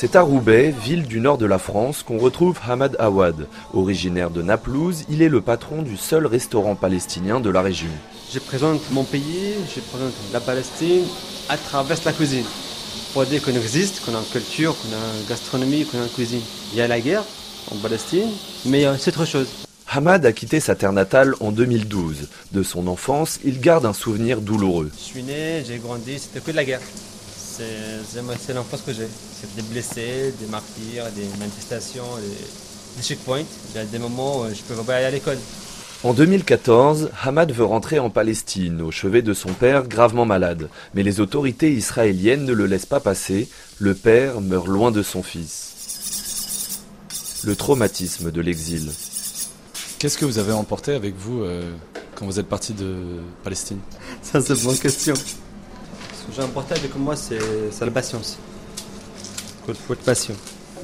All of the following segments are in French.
C'est à Roubaix, ville du nord de la France, qu'on retrouve Hamad Awad. Originaire de Naplouse, il est le patron du seul restaurant palestinien de la région. Je présente mon pays, je présente la Palestine à travers la cuisine. Pour dire qu'on existe, qu'on a une culture, qu'on a une gastronomie, qu'on a une cuisine. Il y a la guerre en Palestine, mais c'est autre chose. Hamad a quitté sa terre natale en 2012. De son enfance, il garde un souvenir douloureux. Je suis né, j'ai grandi, c'était que de la guerre. C'est l'enfance que j'ai. C'est des blessés, des martyrs, des manifestations, des, checkpoints. Il y a des moments où je peux pas aller à l'école. En 2014, Hamad veut rentrer en Palestine, au chevet de son père gravement malade. Mais les autorités israéliennes ne le laissent pas passer. Le père meurt loin de son fils. Le traumatisme de l'exil. Qu'est-ce que vous avez emporté avec vous euh, quand vous êtes parti de Palestine? Ça, c'est une bonne question. J'ai emporté avec moi, c'est la patience. Faut de passion.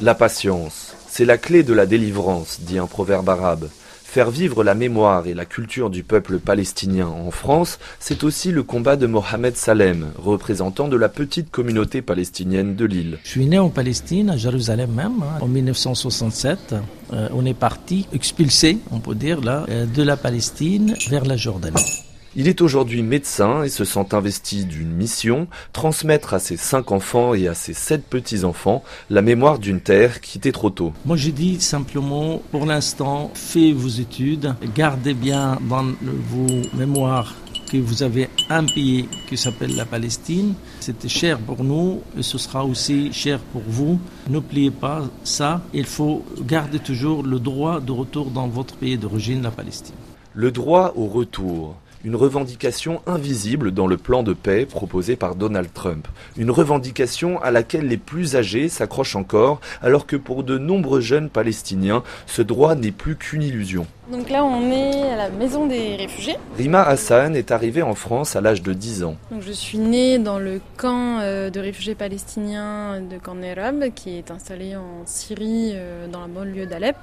La patience, c'est la clé de la délivrance, dit un proverbe arabe. Faire vivre la mémoire et la culture du peuple palestinien en France, c'est aussi le combat de Mohamed Salem, représentant de la petite communauté palestinienne de l'île. Je suis né en Palestine, à Jérusalem même, hein, en 1967. Euh, on est parti expulsé, on peut dire là, euh, de la Palestine vers la Jordanie. Il est aujourd'hui médecin et se sent investi d'une mission, transmettre à ses cinq enfants et à ses sept petits-enfants la mémoire d'une terre quittée trop tôt. Moi je dis simplement, pour l'instant, faites vos études, gardez bien dans vos mémoires que vous avez un pays qui s'appelle la Palestine. C'était cher pour nous et ce sera aussi cher pour vous. N'oubliez pas ça. Il faut garder toujours le droit de retour dans votre pays d'origine, la Palestine. Le droit au retour une revendication invisible dans le plan de paix proposé par Donald Trump. Une revendication à laquelle les plus âgés s'accrochent encore, alors que pour de nombreux jeunes palestiniens, ce droit n'est plus qu'une illusion. Donc là, on est à la maison des réfugiés. Rima Hassan est arrivée en France à l'âge de 10 ans. Donc je suis née dans le camp euh, de réfugiés palestiniens de Camp qui est installé en Syrie, euh, dans la banlieue d'Alep.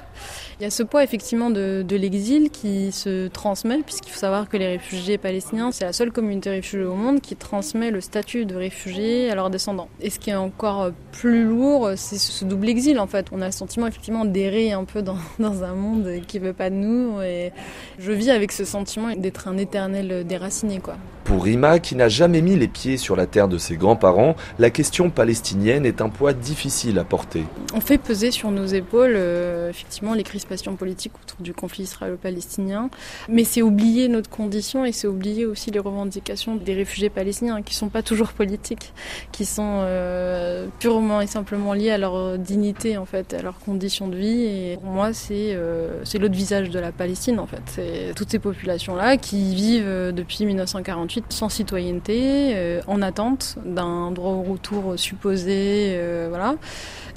Il y a ce poids effectivement de, de l'exil qui se transmet, puisqu'il faut savoir que les réfugiés palestiniens, c'est la seule communauté réfugiée au monde qui transmet le statut de réfugié à leurs descendants. Et ce qui est encore plus lourd, c'est ce double exil en fait. On a le sentiment effectivement d'errer un peu dans, un monde qui veut pas de nous je vis avec ce sentiment d'être un éternel déraciné. Quoi. Pour Rima, qui n'a jamais mis les pieds sur la terre de ses grands-parents, la question palestinienne est un poids difficile à porter. On fait peser sur nos épaules euh, effectivement les crispations politiques autour du conflit israélo-palestinien, mais c'est oublier notre condition et c'est oublier aussi les revendications des réfugiés palestiniens qui ne sont pas toujours politiques, qui sont euh, purement et simplement liées à leur dignité en fait, à leurs conditions de vie. Et pour moi, c'est euh, l'autre visage de la Palestine en fait. Toutes ces populations-là qui vivent depuis 1948 sans citoyenneté, euh, en attente d'un droit au retour supposé, euh, voilà,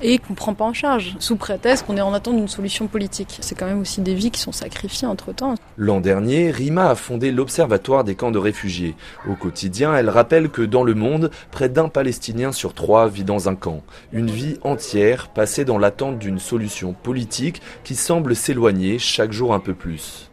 et qu'on ne prend pas en charge, sous prétexte qu'on est en attente d'une solution politique. C'est quand même aussi des vies qui sont sacrifiées entre-temps. L'an dernier, Rima a fondé l'Observatoire des camps de réfugiés. Au quotidien, elle rappelle que dans le monde, près d'un Palestinien sur trois vit dans un camp. Une vie entière passée dans l'attente d'une solution politique qui semble s'éloigner chaque jour un peu plus.